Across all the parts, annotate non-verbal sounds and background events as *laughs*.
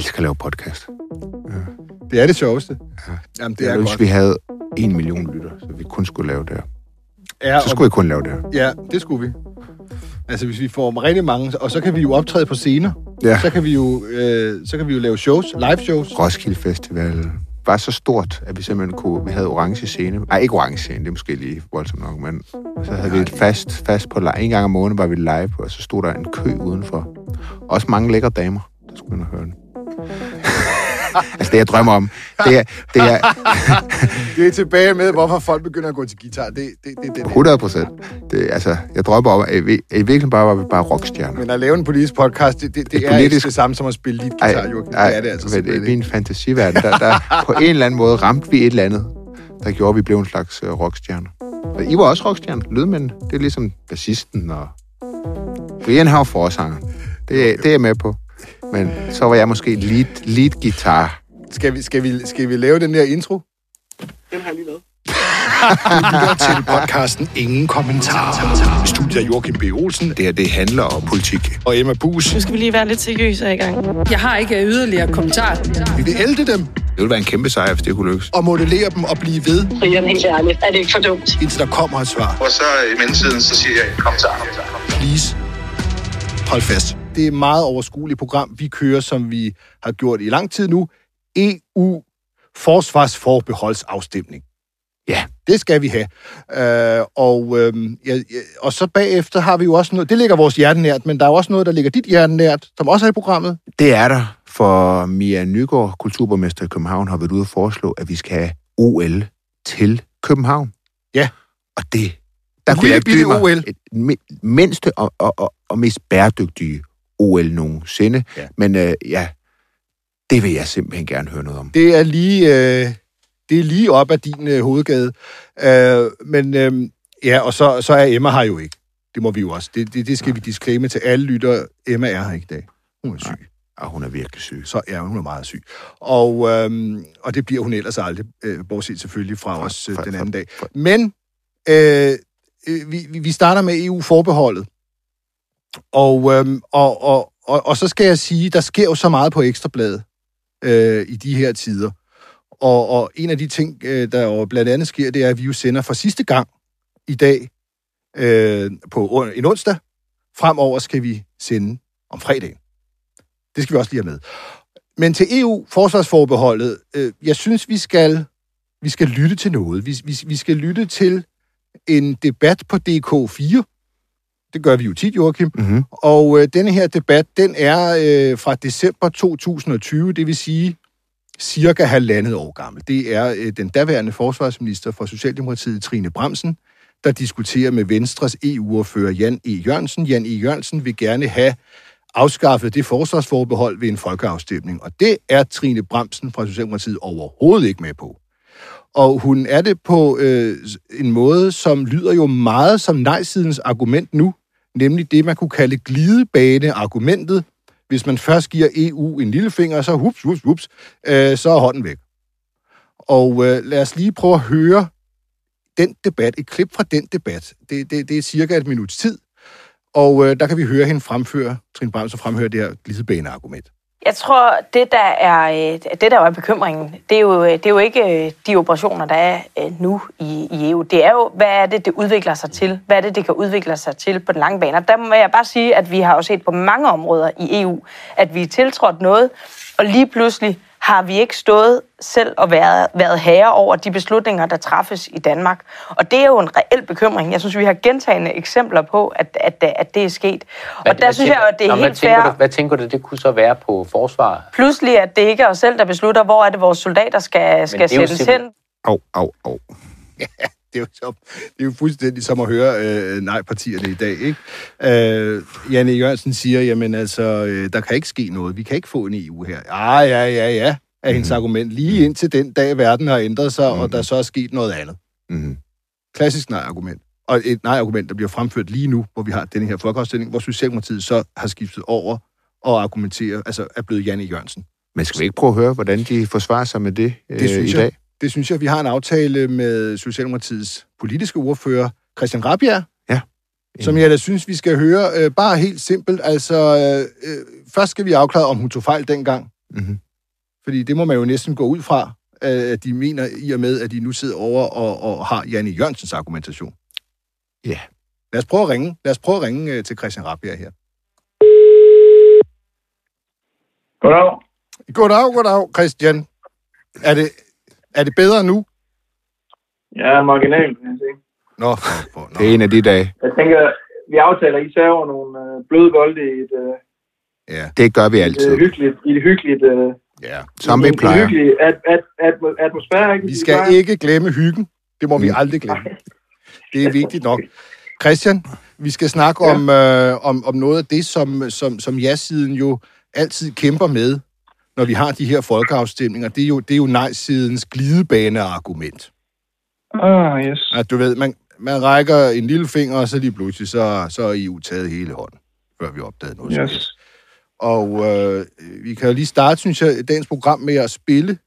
elsker at lave podcast. Det er det sjoveste. Ja. Jamen, det Det er jeg godt. ønsker, vi havde en million lytter, så vi kun skulle lave det her. Ja, Så skulle vi kun lave det her. ja, det skulle vi. Altså, hvis vi får rigtig mange, og så kan vi jo optræde på scener. Ja. Så kan vi jo, øh, så kan vi jo lave shows, live shows. Roskilde Festival var så stort, at vi simpelthen kunne... Vi havde orange scene. Nej, ikke orange scene, det er måske lige voldsomt nok, men så havde vi et fast, fast på live. En gang om måneden var vi live, og så stod der en kø udenfor. Også mange lækre damer, der skulle ind og høre den. Altså det, jeg drømmer om, det er, det er *laughs* Det er tilbage med, hvorfor folk begynder at gå til guitar. Det, det, det, det, det. 100 procent. Altså, jeg drømmer om, at i, i virkeligheden bare var bare rockstjerner. Men at lave en politisk podcast, det, det, det Et er politisk... ikke det samme som at spille lead guitar, Joachim. Det er det altså simpelthen I min fantasiverden, der, der på en eller anden måde ramte vi et eller andet, der gjorde, at vi blev en slags uh, rockstjerner. Og I var også rockstjerner, lydmænd. Det er ligesom bassisten og Brian har forsanger. Det, det er jeg med på. Men så var jeg måske lead, lead guitar. Skal vi, skal, vi, skal vi lave den der intro? lytter til podcasten Ingen Kommentar. Studiet er Joachim B. Olsen Det her, det handler om politik. og Emma Bus. Nu skal vi lige være lidt seriøse i gang. Jeg har ikke yderligere kommentar. Vi vil elde dem Det ville være en kæmpe sejr, hvis det kunne lykkes. og modellere dem og blive ved, Brian, helt ærligt, er det ikke for dumt? indtil der kommer et svar. Og så i mellemtiden, så siger jeg, kom så. Please, hold fast. Det et meget overskueligt program, vi kører, som vi har gjort i lang tid nu. EU forsvarsforbeholdsafstemning. Ja. Det skal vi have. Øh, og, øh, ja, og så bagefter har vi jo også noget, det ligger vores hjerte nært, men der er jo også noget, der ligger dit hjerte nært, som også er i programmet. Det er der, for Mia Nygaard, kulturborgmester i København, har været ude og foreslå, at vi skal have OL til København. Ja. Og det... Der Et kunne jeg lille byde mig OL. et mi- mindste og, og, og, og mest bæredygtige OL nogensinde. Ja. Men øh, ja, det vil jeg simpelthen gerne høre noget om. Det er lige, øh, det er lige op ad din øh, hovedgade. Øh, men øh, ja, og så, så er Emma her jo ikke. Det må vi jo også. Det, det, det skal vi disclaime til alle lyttere. Emma er her ikke i dag. Hun er syg. Og hun er virkelig syg. Så ja, hun er meget syg. Og, øhm, og det bliver hun ellers aldrig, øh, bortset selvfølgelig fra os øh, for- den anden dag. for- Men øh, øh, vi, vi- vi starter med EU-forbeholdet. Og, øhm, og, og, og, og så skal jeg sige, der sker jo så meget på Ekstrabladet øh, i de her tider. Og, og en af de ting, øh, der jo blandt andet sker, det er, at vi jo sender for sidste gang i dag øh, på en onsdag. Fremover skal vi sende om fredagen. Det skal vi også lige have med. Men til EU-forsvarsforbeholdet, øh, jeg synes, vi skal, vi skal lytte til noget. Vi, vi, vi skal lytte til en debat på DK4. Det gør vi jo tit, Joachim. Mm-hmm. Og øh, denne her debat, den er øh, fra december 2020, det vil sige cirka halvandet år gammel. Det er øh, den daværende forsvarsminister fra Socialdemokratiet, Trine Bremsen, der diskuterer med Venstres EU-ordfører Jan E. Jørgensen. Jan E. Jørgensen vil gerne have afskaffet det forsvarsforbehold ved en folkeafstemning, og det er Trine Bremsen fra Socialdemokratiet overhovedet ikke med på. Og hun er det på øh, en måde, som lyder jo meget som nej-sidens argument nu, nemlig det, man kunne kalde glidebane-argumentet. Hvis man først giver EU en lillefinger, så hups, hups, hups, øh, så er hånden væk. Og øh, lad os lige prøve at høre den debat, et klip fra den debat. Det, det, det er cirka et minuts tid, og øh, der kan vi høre hende fremføre, Trine Bremsen fremhøre det her glidebane-argument. Jeg tror, det der er, øh, det der er bekymringen, det er, jo, øh, det er jo ikke øh, de operationer, der er nu i, i EU. Det er jo, hvad er det, det udvikler sig til? Hvad er det, det kan udvikle sig til på den lange bane? Og der må jeg bare sige, at vi har jo set på mange områder i EU, at vi er tiltrådt noget, og lige pludselig har vi ikke stået selv og været, været herre over de beslutninger, der træffes i Danmark. Og det er jo en reel bekymring. Jeg synes, vi har gentagende eksempler på, at, at, at det er sket. Og der synes jeg, jo, at det er Nå, hvad helt tænker fair Du, hvad tænker du, det kunne så være på forsvar? pludselig, at det ikke er os selv, der beslutter, hvor er det, vores soldater skal, skal sættes simpelthen- hen. Au, au, au. *laughs* Det er jo, som, det er jo fuldstændig som at høre øh, nej-partierne i dag, ikke? Øh, Janne Jørgensen siger, jamen altså, øh, der kan ikke ske noget. Vi kan ikke få en EU her. Ah, ja, ja, ja, er hendes argument. Lige indtil den dag, verden har ændret sig, og der så er sket noget andet. Mm-hmm. Klassisk nej-argument. Og et nej-argument, der bliver fremført lige nu, hvor vi har den her folkeafstemning, hvor Socialdemokratiet så har skiftet over og argumenterer, altså er blevet Janne Jørgensen. Men skal vi ikke prøve at høre, hvordan de forsvarer sig med det, øh, Det synes i jeg. Det synes jeg, vi har en aftale med Socialdemokratiets politiske ordfører, Christian Rabia, Ja. som jeg da synes, vi skal høre. Øh, bare helt simpelt. Altså, øh, øh, først skal vi afklare, om hun tog fejl dengang Mhm. Fordi det må man jo næsten gå ud fra, øh, at de mener i og med, at de nu sidder over og, og har Janne Jørgensens argumentation. Ja. Lad os prøve at ringe, Lad os prøve at ringe øh, til Christian Rabia her. Goddag. Goddag, goddag, Christian. Er det, er det bedre nu? Ja, marginal, kan jeg sige. Nå, for, for, nå. Det er en af de dage. Jeg tænker, vi aftaler, at I server nogle øh, bløde bolde i et, øh, Ja, Det gør vi et, altid. øh, hyggeligt, i et hyggeligt, øh, ja. Som vi en, plejer. En hyggelig at, at, at, atmosfære, ikke? Vi skal ikke glemme hyggen. Det må vi Mm. aldrig glemme. Det er vigtigt nok. Christian, vi skal snakke om, øh, om, om noget af det, som, som, som ja-siden jo altid kæmper med, når vi har de her folkeafstemninger. Det er jo, det er jo nej-sidens glidebane-argument. Ah, yes. At du ved, man, man rækker en lille finger, og så lige pludselig, så, så er EU taget hele hånden, før vi opdagede noget. Yes. Og øh, vi kan jo lige starte, synes jeg, dagens program med at spille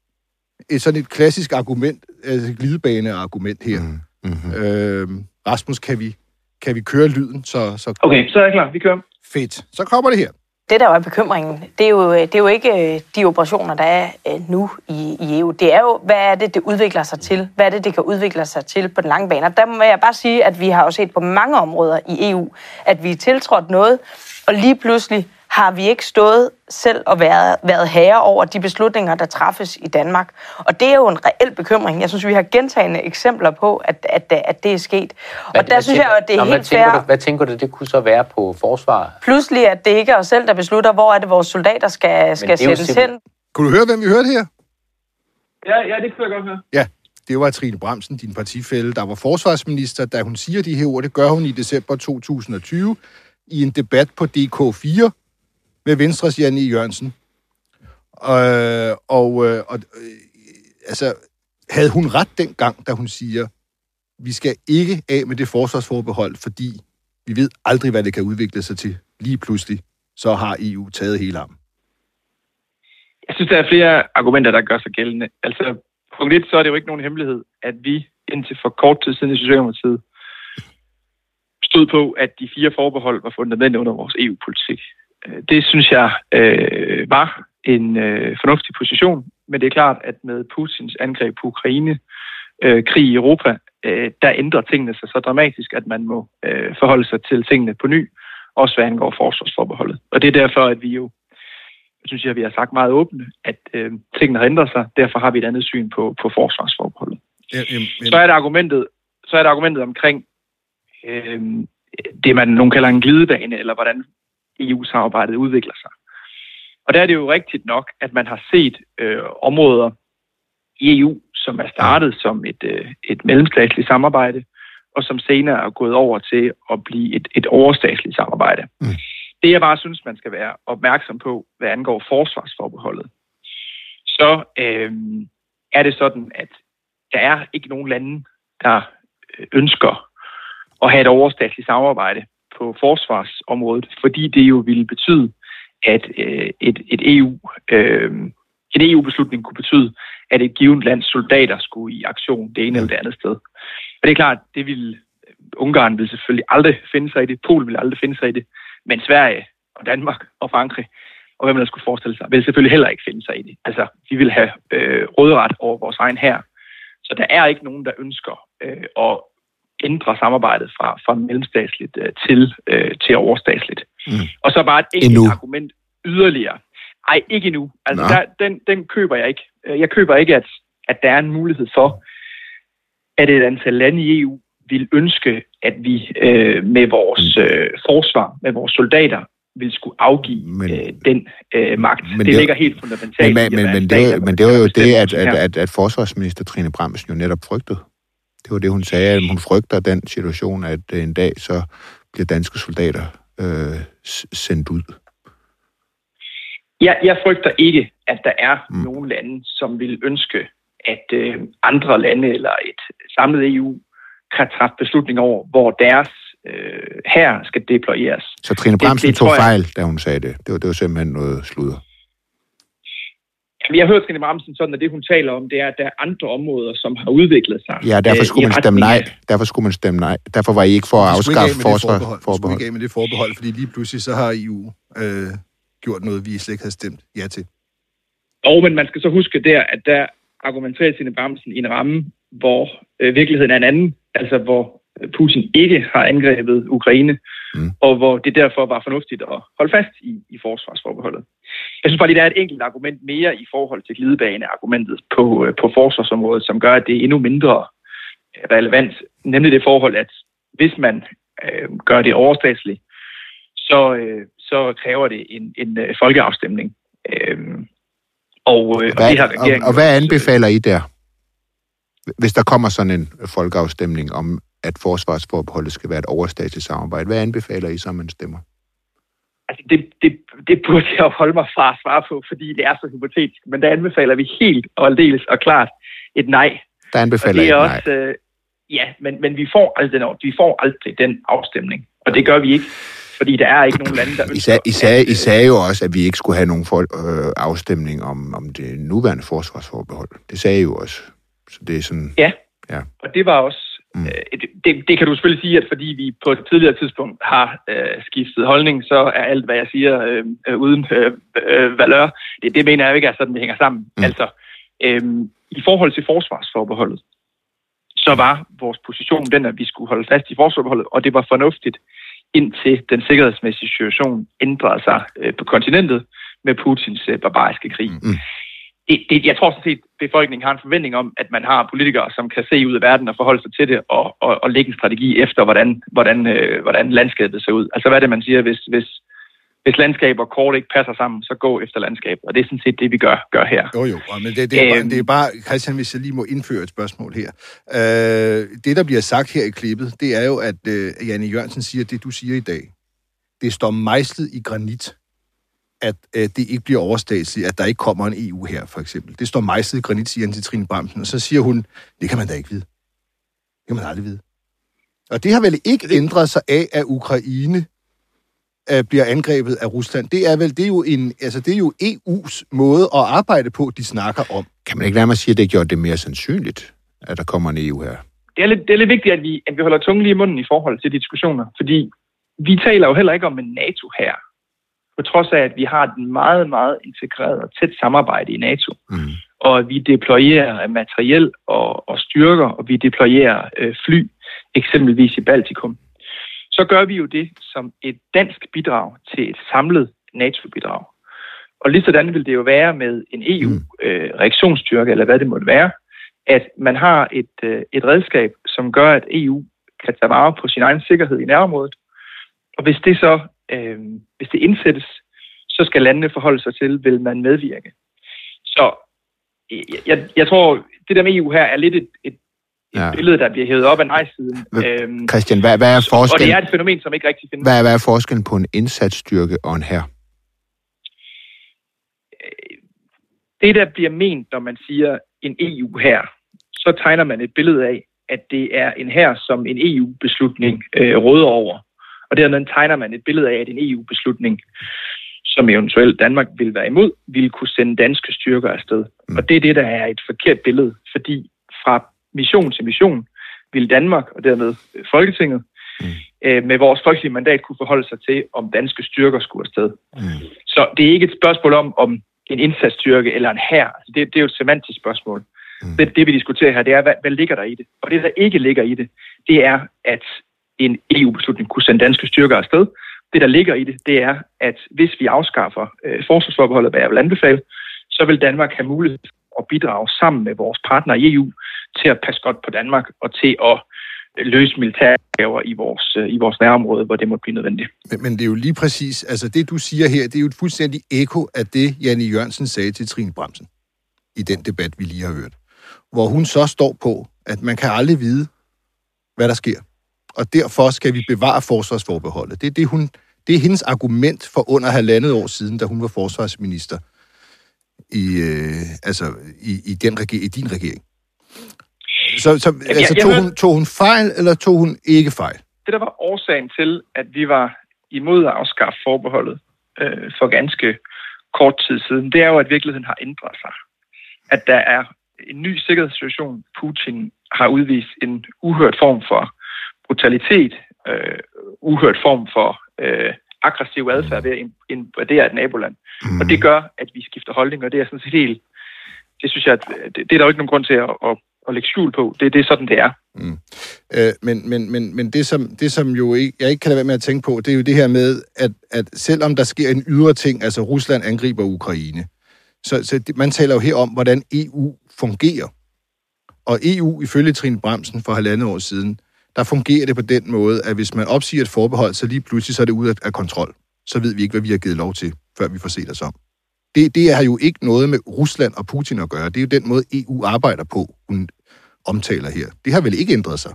et sådan et klassisk argument, altså glidebane-argument her. Mm. Mm-hmm. Øh, Rasmus, kan vi, kan vi køre lyden, så, så Okay, så er jeg klar. Vi kører. fedt. Så kommer det her. Det, der er bekymringen, det er jo, øh, det er jo ikke øh, de operationer, der er øh, nu i, i EU. Det er jo, hvad er det, det udvikler sig til? Hvad er det, det kan udvikle sig til på den lange bane? Og der må jeg bare sige, at vi har jo set på mange områder i EU, at vi er tiltrådt noget, og lige pludselig har vi ikke stået selv og været, været herre over de beslutninger, der træffes i Danmark. Og det er jo en reel bekymring. Jeg synes, vi har gentagende eksempler på, at, at, at det er sket. og der synes jeg jo, at det er Nå, hvad helt tænker fair. Du, hvad tænker du, det kunne så være på forsvar? Pludselig, at det ikke er os selv, der beslutter, hvor er det, vores soldater skal, skal sættes simpel- hen. Kunne du høre, hvem vi hørte her? Ja, ja, det kan jeg godt høre. Ja, det var Trine Bramsen, din partifælle, der var forsvarsminister, da hun siger de her ord. Det gør hun i december 2020 i en debat på DK4 med Venstres Janne Jørgensen. Øh, og øh, og øh, altså, havde hun ret dengang, da hun siger, vi skal ikke af med det forsvarsforbehold, fordi vi ved aldrig, hvad det kan udvikle sig til. Lige pludselig, så har EU taget hele armen. Jeg synes, der er flere argumenter, der gør sig gældende. Altså, punkt et, så er det jo ikke nogen hemmelighed, at vi indtil for kort tid siden i Socialdemokratiet stod på, at de fire forbehold var fundamentet under vores EU-politik. Øh, Det synes jeg øh, var en øh, fornuftig position, men det er klart, at med Putins angreb på Ukraine, øh, krig i Europa, øh, der ændrer tingene sig så dramatisk, at man må øh, forholde sig til tingene på ny, også hvad angår forsvarsforbeholdet. Og det er derfor, at vi jo synes jeg, vi har sagt meget åbent, at øh, tingene har ændret sig. Derfor har vi et andet syn på, på forsvarsforbeholdet. Så er det argumentet, så er det argumentet omkring øh, det, man nogen kalder en glidebane, eller hvordan EU-samarbejdet udvikler sig. Og der er det jo rigtigt nok, at man har set øh, områder i EU, som er startet som et, øh, et mellemstatsligt samarbejde, og som senere er gået over til at blive et, et overstatsligt samarbejde. Mm. Det jeg bare synes, man skal være opmærksom på, hvad angår forsvarsforbeholdet, så øh, er det sådan, at der er ikke nogen lande, der øh, ønsker at have et overstatsligt samarbejde på forsvarsområdet, fordi det jo ville betyde, at øh, et, et EU øh, en EU-beslutning kunne betyde, at et givet lands soldater skulle i aktion det ene eller det andet sted. Og det er klart, det vil Ungarn vil selvfølgelig aldrig finde sig i det, Polen vil aldrig finde sig i det, men Sverige og Danmark og Frankrig, og hvem der skulle forestille sig, vil selvfølgelig heller ikke finde sig i det. Altså, vi vil have øh, råderet over vores egen her. Så der er ikke nogen, der ønsker øh, at ændre samarbejdet fra, fra mellemstatsligt øh, til, øh, til overstatsligt. Mm. Og så bare et enkelt Endnu. argument yderligere. Ej, ikke endnu. Altså, Nå. der, den, den køber jeg ikke. Øh, Jeg køber ikke, at, at der er en mulighed for, at et antal lande i EU vil ønske, at vi øh, med vores øh, forsvar, med vores soldater, vil skulle afgive Men- men, øh, den øh, magt. men det, det- ligger helt fundamentalt. Men, men, men, en det men det var jo det, at, at, at, at forsvarsminister Trine Bramsen jo netop frygtede. Det var det, hun sagde, at hun frygter den situation, at øh, en dag så bliver danske soldater øh, sendt ud. Jeg, jeg frygter ikke, at der er Mm. nogle lande, som vil ønske, at øh, andre lande eller et samlet EU kan træffe beslutninger over, hvor deres øh, her skal deployeres. Så Trine Det- Bramsen det tog tror jeg- fejl, da hun sagde det. Det var, det var simpelthen noget sludder. Jamen, jeg har hørt Trine Bramsen sådan, at det hun taler om, det er, at der er andre områder, som har udviklet sig. Ja, derfor øh, skulle man stemme nej. Derfor skulle man stemme nej. Derfor var I ikke for at ikke afskaffe med det forbehold. Vi skulle forsvarsforbehold. ikke af med det forbehold, fordi lige pludselig så har EU øh, gjort noget, vi slet ikke havde stemt ja til. Og men man skal så huske der, at der argumenterer Trine Bramsen i en ramme, hvor øh, virkeligheden er en anden, altså hvor Putin ikke har angrebet Ukraine, mm. og hvor det derfor var fornuftigt at holde fast i, i forsvarsforbeholdet. Jeg synes bare lige, der er et enkelt argument mere i forhold til glidebane-argumentet på, øh, på forsvarsområdet, som gør, at det er endnu mindre øh, relevant, nemlig det forhold, at hvis man øh, gør det overstatsligt, så, øh, så kræver det en, en øh, folkeafstemning. Øh, og, øh, hvad, og, det har regeringen og, og hvad anbefaler I der? Hvis der kommer sådan en folkeafstemning om, at forsvarsforbeholdet skal være et overstatsligt samarbejde, hvad anbefaler I så, man stemmer? Altså, det, det, det burde jeg holde mig fra at svare på, fordi det er så hypotetisk. Men der anbefaler vi helt og aldeles og klart et nej. Der anbefaler det er også, nej. Øh, ja, men, men vi, får aldrig den, vi får aldrig den afstemning. Og det gør vi ikke, fordi der er ikke nogen lande, der ønsker... I sagde, I sagde, I sagde jo også, at vi ikke skulle have nogen for, øh, afstemning om, om det nuværende forsvarsforbehold. Det sagde I jo også. Så det er sådan... Ja, ja. og det var også Mm. Øh, det, det kan du selvfølgelig sige, at fordi vi på et tidligere tidspunkt har øh, skiftet holdning, så er alt, hvad jeg siger, øh, øh, uden øh, øh, valør. Det, det mener jeg ikke er sådan, det hænger sammen. Mm. Altså, øh, i forhold til forsvarsforbeholdet, så var vores position den, at vi skulle holde fast i forsvarsforbeholdet, og det var fornuftigt, indtil den sikkerhedsmæssige situation ændrede sig øh, på kontinentet med Putins øh, barbariske krig. Mm det, det, jeg tror sådan set, at befolkningen har en forventning om, at man har politikere, som kan se ud af verden og forholde sig til det, og, og, og lægge en strategi efter, hvordan, hvordan, øh, hvordan landskabet ser ud. Altså hvad er det, man siger, hvis, hvis, hvis landskab og kort ikke passer sammen, så gå efter landskab. Og det er sådan set det, vi gør, gør her. Jo, jo, men det, det, er, bare, øhm. det er bare, Christian, hvis jeg lige må indføre et spørgsmål her. Øh, det, der bliver sagt her i klippet, det er jo, at øh, Janne Jørgensen siger det, du siger i dag. Det står mejslet i granit at øh, det ikke bliver overstatsligt, at der ikke kommer en EU her, for eksempel. Det står mejslet i granit, siger til Trine Bramsen, og så siger hun, det kan man da ikke vide. Det kan man aldrig vide. Og det har vel ikke ændret sig af, at Ukraine øh, bliver angrebet af Rusland. Det er vel det er jo en, altså det er jo EU's måde at arbejde på, de snakker om. Kan man ikke nærmere sige, at det gjort det mere sandsynligt, at der kommer en EU her? Det er lidt, det er lidt vigtigt, at vi, at vi holder tungen lige i munden i forhold til diskussioner, fordi vi taler jo heller ikke om en NATO her på trods af, at vi har et meget, meget integreret og tæt samarbejde i NATO. Mm. Og vi deployerer materiel og, og styrker, og vi deployerer øh, fly, eksempelvis i Baltikum. Så gør vi jo det som et dansk bidrag til et samlet NATO-bidrag. Og lige sådan vil det jo være med en EU-reaktionsstyrke, mm. øh, eller hvad det måtte være, at man har et, øh, et redskab, som gør, at EU kan tage vare på sin egen sikkerhed i nærområdet. Og hvis det så øh, hvis det indsættes, så skal landene forholde sig til, vil man medvirke. Så jeg, jeg tror, det der med EU her er lidt et, et, et ja. billede, der bliver hævet op af nej-siden. Øhm, Christian, hvad, hvad er forskellen? Og det er et fænomen, som ikke rigtig findes. Hvad er, hvad er forskellen på en indsatsstyrke og en her? Det, der bliver ment, når man siger en EU her, så tegner man et billede af, at det er en her, som en EU-beslutning øh, råder over. Og dermed tegner man et billede af, at en EU-beslutning, som eventuelt Danmark vil være imod, ville kunne sende danske styrker afsted. Mm. Og det er det, der er et forkert billede, fordi fra mission til mission vil Danmark, og dermed Folketinget, mm. øh, med vores folkelige mandat kunne forholde sig til, om danske styrker skulle afsted. Mm. Så det er ikke et spørgsmål om, om en indsatsstyrke eller en hær. Altså det, det er jo et semantisk spørgsmål. Mm. Det, det, vi diskuterer her, det er, hvad, hvad ligger der i det? Og det, der ikke ligger i det, det er, at en EU-beslutning kunne sende danske styrker afsted. Det, der ligger i det, det er, at hvis vi afskaffer øh, forsvarsforbeholdet, hvad jeg vil anbefale, så vil Danmark have mulighed at bidrage sammen med vores partnere i EU til at passe godt på Danmark og til at øh, løse militære i vores, øh, i vores nærområde, hvor det må blive nødvendigt. Men, men det er jo lige præcis, altså det du siger her, det er jo et fuldstændig eko af det, Janne Jørgensen sagde til Trine Bremsen i den debat, vi lige har hørt. Hvor hun så står på, at man kan aldrig vide, hvad der sker og derfor skal vi bevare forsvarsforbeholdet. Det er, det, hun, det er hendes argument for under halvandet år siden, da hun var forsvarsminister i, øh, altså, i, i, den i din regering. Så, så Jamen, altså, tog, hun, tog hun fejl, eller tog hun ikke fejl? Det, der var årsagen til, at vi var imod at afskaffe forbeholdet øh, for ganske kort tid siden, det er jo, at virkeligheden har ændret sig. At der er en ny sikkerhedssituation. Putin har udvist en uhørt form for brutalitet, øh, uhørt form for øh, aggressiv adfærd ved at invadere et naboland. Mm. Og det gør, at vi skifter holdning, og det er sådan set helt... Det synes jeg, at det, det er der jo ikke nogen grund til at, at, at lægge skjul på. Det, det er sådan, det er. Mm. Øh, men men, men, men det, som, det, som jo ikke, jeg ikke kan lade være med at tænke på, det er jo det her med, at, at selvom der sker en ydre ting, altså Rusland angriber Ukraine, så, så det, man taler jo her om, hvordan EU fungerer. Og EU, ifølge Trine Bremsen for halvandet år siden, der fungerer det på den måde, at hvis man opsiger et forbehold, så lige pludselig så er det ude af kontrol. Så ved vi ikke, hvad vi har givet lov til, før vi får set os om. Det, det har jo ikke noget med Rusland og Putin at gøre. Det er jo den måde, EU arbejder på, hun omtaler her. Det har vel ikke ændret sig?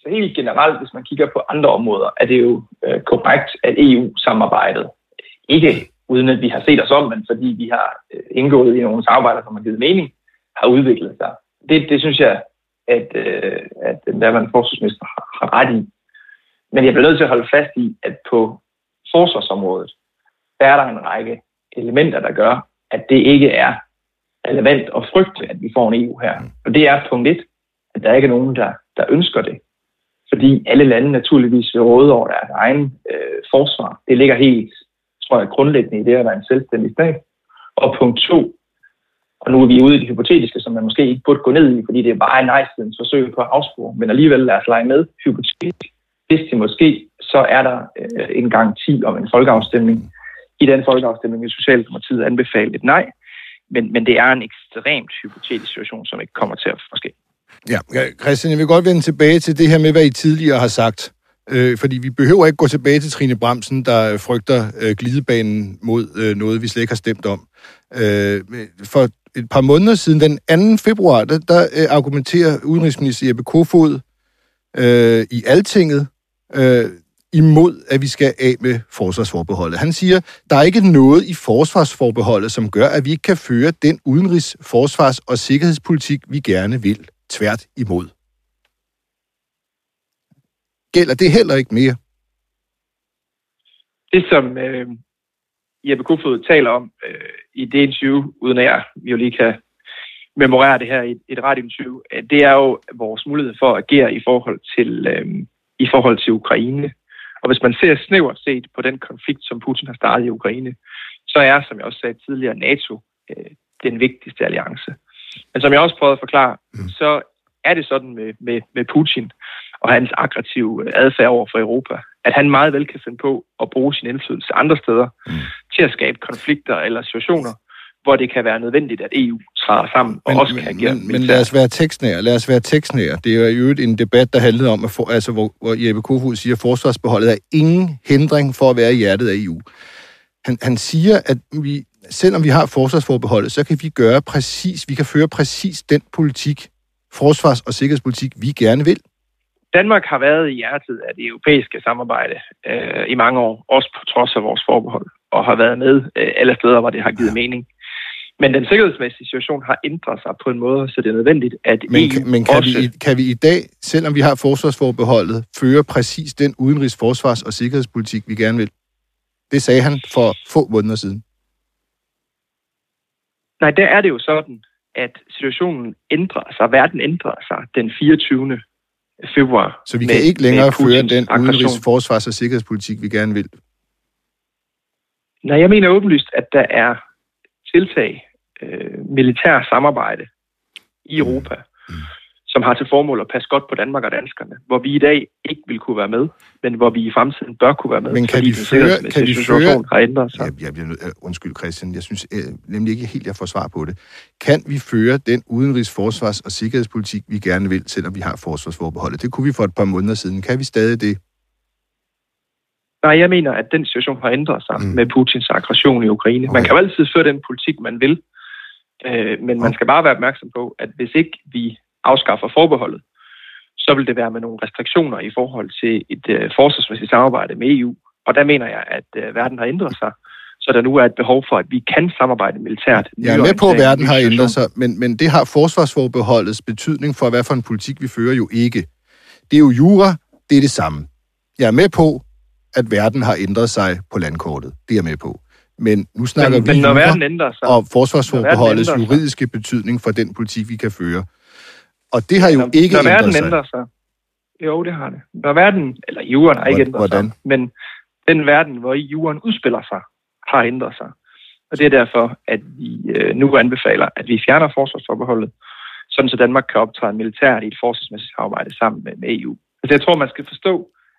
Så helt generelt, hvis man kigger på andre områder, er det jo øh, korrekt, at EU-samarbejdet ikke uden at vi har set os om, men fordi vi har øh, indgået i nogle samarbejder, som har givet mening, har udviklet sig. Det, det synes jeg, at, øh, at den daværende forsvarsminister har, har ret i. Men jeg bliver nødt til at holde fast i, at på forsvarsområdet, der er der en række elementer, der gør, at det ikke er relevant og frygte, at vi får en EU her. Og det er punkt et, at der ikke er nogen, der, der ønsker det. Fordi alle lande naturligvis vil råde over deres egen øh, forsvar. Det ligger helt, tror jeg, grundlæggende i det at være en selvstændig stat. Og punkt to, og nu er vi ude i det hypotetiske, som man måske ikke burde gå ned i, fordi det er bare en nej forsøg på at afspore. Men alligevel lad os lege med hypotetisk. Hvis det måske, så er der øh, en garanti om en folkeafstemning. I den folkeafstemning vil Socialdemokratiet anbefale et nej, men, men det er en ekstremt hypotetisk situation, som ikke kommer til at ske. Ja, Christian, jeg vil godt vende tilbage til det her med, hvad I tidligere har sagt. Øh, fordi vi behøver ikke gå tilbage til Trine Bremsen, der frygter øh, glidebanen mod øh, noget, vi slet ikke har stemt om. Øh, for et par måneder siden, den 2. februar, der, der øh, argumenterer udenrigsminister Jeppe Kofod øh, i Altinget øh, imod, at vi skal af med forsvarsforbeholdet. Han siger, der er ikke noget i forsvarsforbeholdet, som gør, at vi ikke kan føre den udenrigs-, forsvars- og sikkerhedspolitik, vi gerne vil. Tvært imod. Gælder det heller ikke mere? Det, som øh, Jeppe Kofod taler om øh, i det interview, uden at jeg jo lige kan memorere det her i et radiointerview, øh, det er jo vores mulighed for at agere i forhold til, øh, i forhold til Ukraine. Og hvis man ser snævert set på den konflikt, som Putin har startet i Ukraine, så er, som jeg også sagde tidligere, NATO øh, den vigtigste alliance. Men som jeg også prøvede at forklare, mm. så er det sådan med, med, med Putin og hans aggressive adfærd over for Europa, at han meget vel kan finde på at bruge sin indflydelse andre steder mm. Til at skabe konflikter eller situationer, hvor det kan være nødvendigt, at EU træder sammen og men, også kan agere. Men, men lad os være tekstnære. Lad os være tekstnære. Det er jo en debat, der handlede om, at for, altså, hvor, hvor Jeppe Kofod siger, at forsvarsbeholdet er ingen hindring for at være i hjertet af EU. Han, han siger, at vi, selvom vi har forsvarsforbeholdet, så kan vi gøre præcis, vi kan føre præcis den politik, forsvars- og sikkerhedspolitik, vi gerne vil. Danmark har været i hjertet af det europæiske samarbejde øh, i mange år, også på trods af vores forbehold, og har været med øh, alle steder, hvor det har givet mening. Men den sikkerhedsmæssige situation har ændret sig på en måde, så det er nødvendigt, at men, EU Men kan, også... vi, kan vi i dag, selvom vi har forsvarsforbeholdet, føre præcis den udenrigs-, forsvars- og sikkerhedspolitik, vi gerne vil? Det sagde han for få måneder siden. Nej, der er det jo sådan, at situationen ændrer sig, verden ændrer sig den 24 februar. Så vi kan med, ikke længere føre den udenrigs-, forsvars- og sikkerhedspolitik, vi gerne vil? Nej, jeg mener åbenlyst, at der er tiltag, øh, militær samarbejde i Europa, mm som har til formål at passe godt på Danmark og danskerne, hvor vi i dag ikke vil kunne være med, men hvor vi i fremtiden bør kunne være med, men kan vi føre, kan vi føre, har ændret sig. Jeg, jeg bliver nød, uh, undskyld Christian, jeg synes uh, nemlig ikke helt, jeg får svar på det. Kan vi føre den udenrigs-, forsvars- og sikkerhedspolitik, vi gerne vil, selvom vi har forsvarsforbeholdet? Det kunne vi for et par måneder siden. Kan vi stadig det? Nej, jeg mener, at den situation har ændret sig mm. med Putins aggression i Ukraine. Okay. Man kan jo altid føre den politik, man vil, øh, men man skal bare være opmærksom på, at hvis ikke vi afskaffer forbeholdet, så vil det være med nogle restriktioner i forhold til et øh, forsvarsmæssigt samarbejde med EU. Og der mener jeg, at øh, verden har ændret sig, så der nu er et behov for, at vi kan samarbejde militært. Jeg er med på, at verden har ændret sig, men, men det har forsvarsforbeholdets betydning for, hvad for en politik vi fører jo ikke. Det er jo jura, det er det samme. Jeg er med på, at verden har ændret sig på landkortet. Det er jeg med på. Men nu snakker men, vi men når verden ændrer sig, og forsvarsforbeholdets juridiske betydning for den politik, vi kan føre. Og det har jo når, ikke når ændret verden sig. ændrer sig. Jo, det har det. Når verden, eller jorden har ikke ændret Hvordan? sig, men den verden, hvor jorden udspiller sig, har ændret sig. Og det er derfor, at vi øh, nu anbefaler, at vi fjerner forsvarsforbeholdet, sådan så Danmark kan optræde militært i et forsvarsmæssigt samarbejde sammen med, med EU. Altså jeg tror, man skal forstå,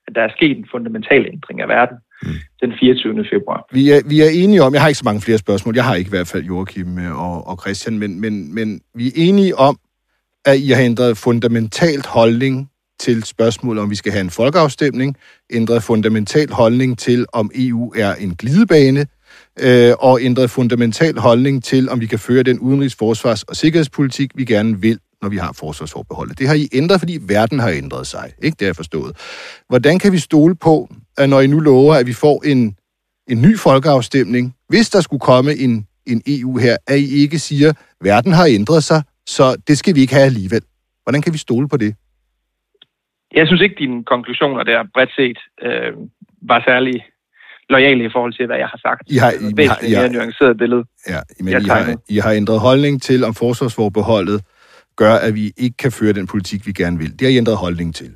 at der er sket en fundamental ændring af verden mm. den 24. februar. Vi er, vi er enige om, jeg har ikke så mange flere spørgsmål, jeg har ikke i hvert fald Joachim øh, og, og Christian, men, men, men vi er enige om, at I har ændret fundamentalt holdning til spørgsmålet, om vi skal have en folkeafstemning, ændret fundamental holdning til, om EU er en glidebane, øh, og ændret fundamental holdning til, om vi kan føre den udenrigs-, forsvars- og sikkerhedspolitik, vi gerne vil, når vi har forsvarsforbeholdet. Det har I ændret, fordi verden har ændret sig. Ikke? Det har jeg forstået. Hvordan kan vi stole på, at når I nu lover, at vi får en, en ny folkeafstemning, hvis der skulle komme en, en EU her, at I ikke siger, at verden har ændret sig, så det skal vi ikke have alligevel. Hvordan kan vi stole på det? Jeg synes ikke, dine konklusioner der bredt set øh, var særlig lojale i forhold til, hvad jeg har sagt. I har, I, har, I har, mere nuanceret billede. Ja, men I har, I har ændret holdning til, om forsvarsforbeholdet gør, at vi ikke kan føre den politik, vi gerne vil. Det har I ændret holdning til.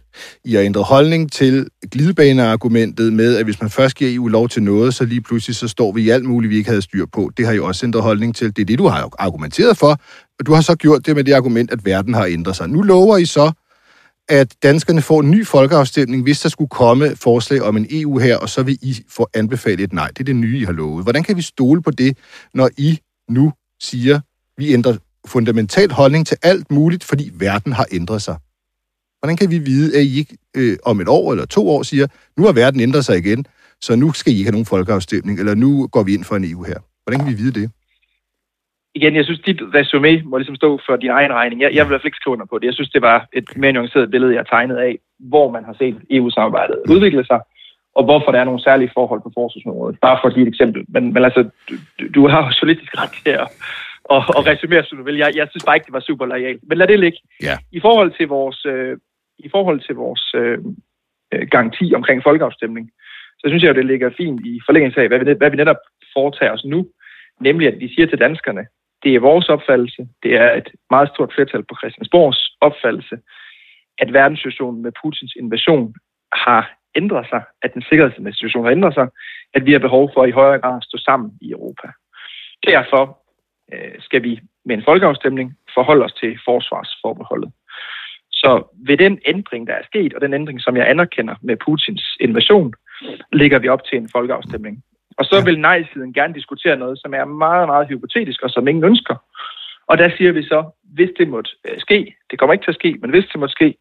I har ændret holdning til glidebaneargumentet med, at hvis man først giver EU lov til noget, så lige pludselig så står vi i alt muligt, vi ikke havde styr på. Det har I også ændret holdning til. Det er det, du har argumenteret for, og du har så gjort det med det argument, at verden har ændret sig. Nu lover I så, at danskerne får en ny folkeafstemning, hvis der skulle komme forslag om en EU her, og så vil I få anbefalet et nej. Det er det nye, I har lovet. Hvordan kan vi stole på det, når I nu siger, vi ændrer fundamental holdning til alt muligt, fordi verden har ændret sig? Hvordan kan vi vide, at I ikke øh, om et år eller to år siger, nu har verden ændret sig igen, så nu skal I ikke have nogen folkeafstemning, eller nu går vi ind for en EU her? Hvordan kan vi vide det? igen, jeg synes, dit resume må ligesom stå for din egen regning. Jeg, jeg vil i hvert fald ikke skrive under på det. Jeg synes, det var et mere nuanceret billede, jeg tegnede af, hvor man har set EU-samarbejdet udvikle sig, og hvorfor der er nogle særlige forhold på forsvarsområdet. Bare for at give et eksempel. Men, men altså, du, du har jo journalistisk ret til at og, og resumere, som du vil. Jeg, jeg synes bare ikke, det var super lojalt. Men lad det ligge. Ja. I forhold til vores, øh, i forhold til vores øh, øh garanti omkring folkeafstemning, så synes jeg jo, det ligger fint i forlængelse af, hvad vi, hvad vi netop foretager os nu. Nemlig, at vi siger til danskerne, det er vores opfattelse, det er et meget stort flertal på Christiansborgs opfattelse, at verdenssituationen med Putins invasion har ændret sig, at den sikkerhedsmæssige situation har ændret sig, at vi har behov for i højere grad at stå sammen i Europa. Derfor skal vi med en folkeafstemning forholde os til forsvarsforbeholdet. Så ved den ændring, der er sket, og den ændring, som jeg anerkender med Putins invasion, ligger vi op til en folkeafstemning. Og så vil nej-siden gerne diskutere noget, som er meget, meget hypotetisk, og som ingen ønsker. Og der siger vi så, hvis det måtte øh, ske, det kommer ikke til at ske, men hvis det måtte ske,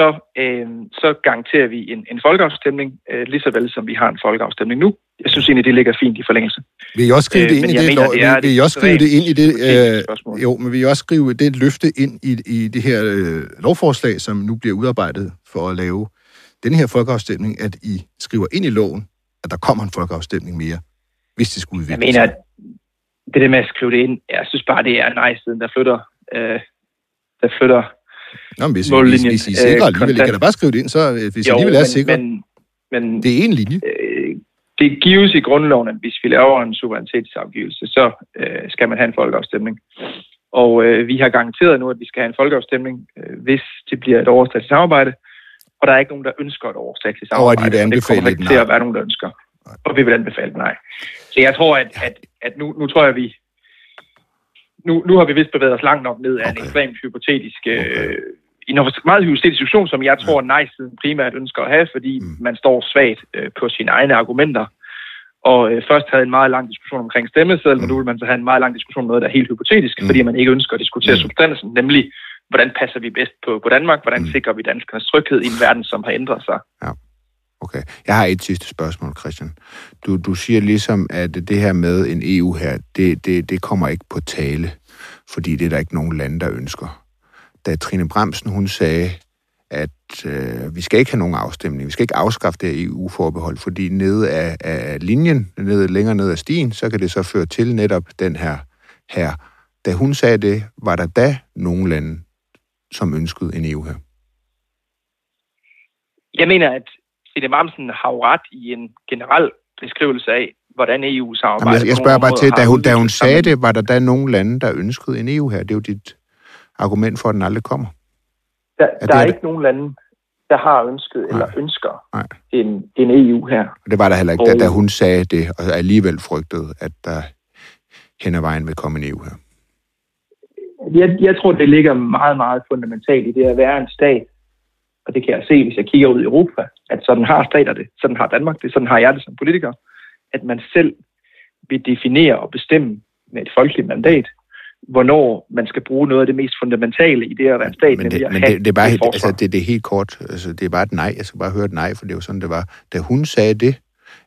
så, øh, så garanterer vi en, en folkeafstemning, øh, lige så vel som vi har en folkeafstemning nu. Jeg synes egentlig, det ligger fint i forlængelse. Vil I også skrive øh, det ind i det, mener, det vil, vil I også skrive det ind i det, øh, jo, men vil I også skrive det løfte ind i, i det her øh, lovforslag, som nu bliver udarbejdet for at lave den her folkeafstemning, at I skriver ind i loven, at der kommer en folkeafstemning mere, hvis det skulle udvikle Jeg mener, det der med at skrive det ind, jeg synes bare, det er nice, der flytter, øh, der flytter Nå, men hvis, hvis, hvis I er sikre øh, alligevel, kan da bare skrive det ind, så øh, hvis jo, I alligevel er sikre. Men, men, det er en linje. Øh, det gives i grundloven, at hvis vi laver en suverænitetsafgivelse, så øh, skal man have en folkeafstemning. Og øh, vi har garanteret nu, at vi skal have en folkeafstemning, øh, hvis det bliver et overstatsligt samarbejde og der er ikke nogen, der ønsker et overstatsligt samarbejde. Og vil anbefale det kommer til at være nogen, der ønsker. Nej. Og vi vil anbefale nej. Så jeg tror, at, at, at nu, nu tror jeg, at vi... Nu, nu har vi vist bevæget os langt nok ned af okay. en ekstremt hypotetisk... Øh, okay. en meget hypotetisk diskussion, som jeg tror, ja. nej-siden primært ønsker at have, fordi mm. man står svagt øh, på sine egne argumenter. Og øh, først havde en meget lang diskussion omkring stemmeseddel, mm. men nu vil man så have en meget lang diskussion om noget, der er helt hypotetisk, mm. fordi man ikke ønsker at diskutere mm. substansen, nemlig hvordan passer vi bedst på, på Danmark, hvordan mm. sikrer vi danskernes tryghed i en verden, som har ændret sig. Ja. Okay. Jeg har et sidste spørgsmål, Christian. Du, du siger ligesom, at det her med en EU her, det, det, det kommer ikke på tale, fordi det er der ikke nogen lande, der ønsker. Da Trine Bremsen, hun sagde, at øh, vi skal ikke have nogen afstemning, vi skal ikke afskaffe det EU-forbehold, e fordi nede af, af linjen, nede, længere ned af stien, så kan det så føre til netop den her her. Da hun sagde det, var der da nogen lande, som ønskede en EU her? Jeg mener, at sine Mamsen har jo ret i en generel beskrivelse af, hvordan EU samarbejder. Jeg, jeg spørger bare til, da hun, da hun sagde det, var der da nogle lande, der ønskede en EU her? Det er jo dit argument for, at den aldrig kommer. Der, er der er ikke nogen lande, der har ønsket eller Nej. ønsker Nej. en, en EU her. Og det var der heller ikke, da, Og- da hun sagde det, og alligevel frygtede, at der hen ad vejen vil komme en EU her. Jeg, jeg tror, det ligger meget, meget fundamentalt i det at være en stat. Og det kan jeg se, hvis jeg kigger ud i Europa, at sådan har stater det. Sådan har Danmark det. Sådan har jeg det som politiker. At man selv vil definere og bestemme med et folkeligt mandat, hvornår man skal bruge noget af det mest fundamentale i det at være en stat. Men det, men det, det, er bare, helt, altså, det, det er helt kort. Altså, det er bare et nej. Jeg skal bare høre et nej, for det jo sådan, det var. Da hun sagde det,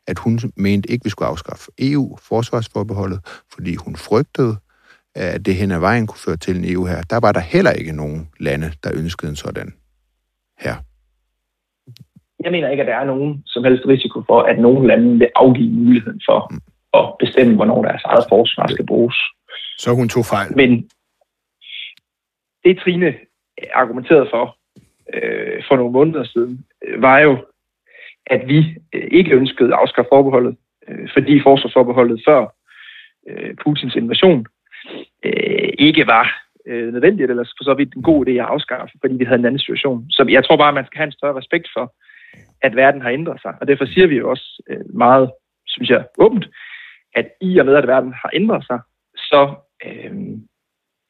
at hun mente ikke, vi skulle afskaffe EU-forsvarsforbeholdet, fordi hun frygtede, at det hen ad vejen kunne føre til en EU her. Der var der heller ikke nogen lande, der ønskede en sådan her. Jeg mener ikke, at der er nogen som helst risiko for, at nogen lande vil afgive muligheden for Mm. at bestemme, hvornår deres eget forsvar skal bruges. Så hun tog fejl. Men det Trine argumenterede for øh, for nogle måneder siden, øh, var jo, at vi øh, ikke ønskede at afskaffe forbeholdet, øh, fordi forsvarsforbeholdet før øh, Putins invasion øh, ikke var øh, nødvendigt, eller for så vidt en god idé at afskaffe, fordi vi havde en anden situation. Så jeg tror bare, at man skal have en større respekt for, at verden har ændret sig. Og derfor siger vi jo også øh, meget, synes jeg, åbent, at i og med, at verden har ændret sig, så, øh,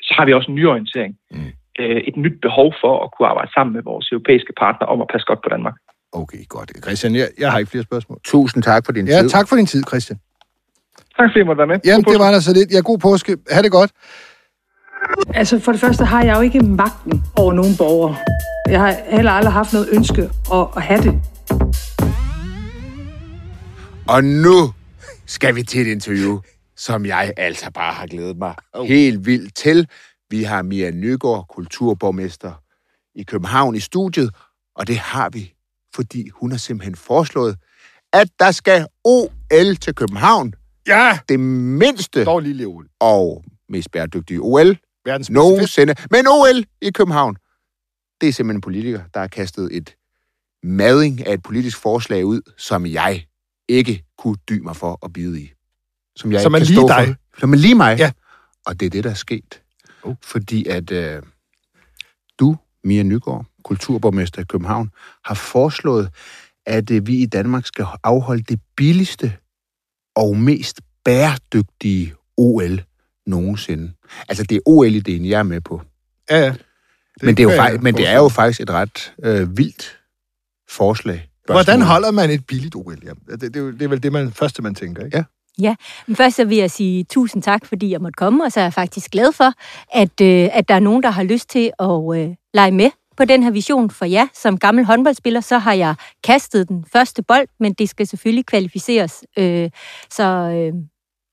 så har vi også en nyorientering. Mm. Øh, et nyt behov for at kunne arbejde sammen med vores europæiske partnere om at passe godt på Danmark. Okay, godt. Christian, jeg, jeg har ikke flere spørgsmål. Tusind tak for din Ja, tid. tak for din tid, Christian. Tak fordi jeg måtte være med. Jamen, det var der så lidt. Ja, god påske. Ha' det godt. Altså for det første har jeg jo ikke magten over nogen borgere. Jeg har heller aldrig haft noget ønske at, at have det. Og nu skal vi til et interview, som jeg altså bare har glædet mig Oh. helt vildt til. Vi har Mia Nygaard, kulturborgmester i København i studiet, og det har vi, fordi hun har simpelthen foreslået, at der skal OL til København. Ja, Det mindste dog lille Ole. og mest bæredygtige OL Verdens nogensinde. Men OL i København, det er simpelthen en politiker, der har kastet et mading af et politisk forslag ud, som jeg ikke kunne dy mig for at bide i. Som jeg Som ikke er kan lige stå dig. For. Som er lige mig. Ja. Og det er det, der er sket. Oh. Fordi at øh, du, Mia Nygaard, kulturborgmester i København, har foreslået, at øh, vi i Danmark skal afholde det billigste og mest bæredygtige OL nogensinde. Altså, det er OL-ideen, jeg er med på. Ja, ja. Men det, er jo faktisk, men det er jo faktisk et ret øh, vildt forslag. Hvordan holder man et billigt OL? Ja, det, det, er det er vel det man, første, man tænker, ikke? Ja. Men først så vil jeg sige tusind tak, fordi jeg måtte komme, og så er jeg faktisk glad for, at, øh, at der er nogen, der har lyst til at øh, lege med på den her vision. For ja, som gammel håndboldspiller, så har jeg kastet den første bold, men det skal selvfølgelig kvalificeres. Øh, så øh,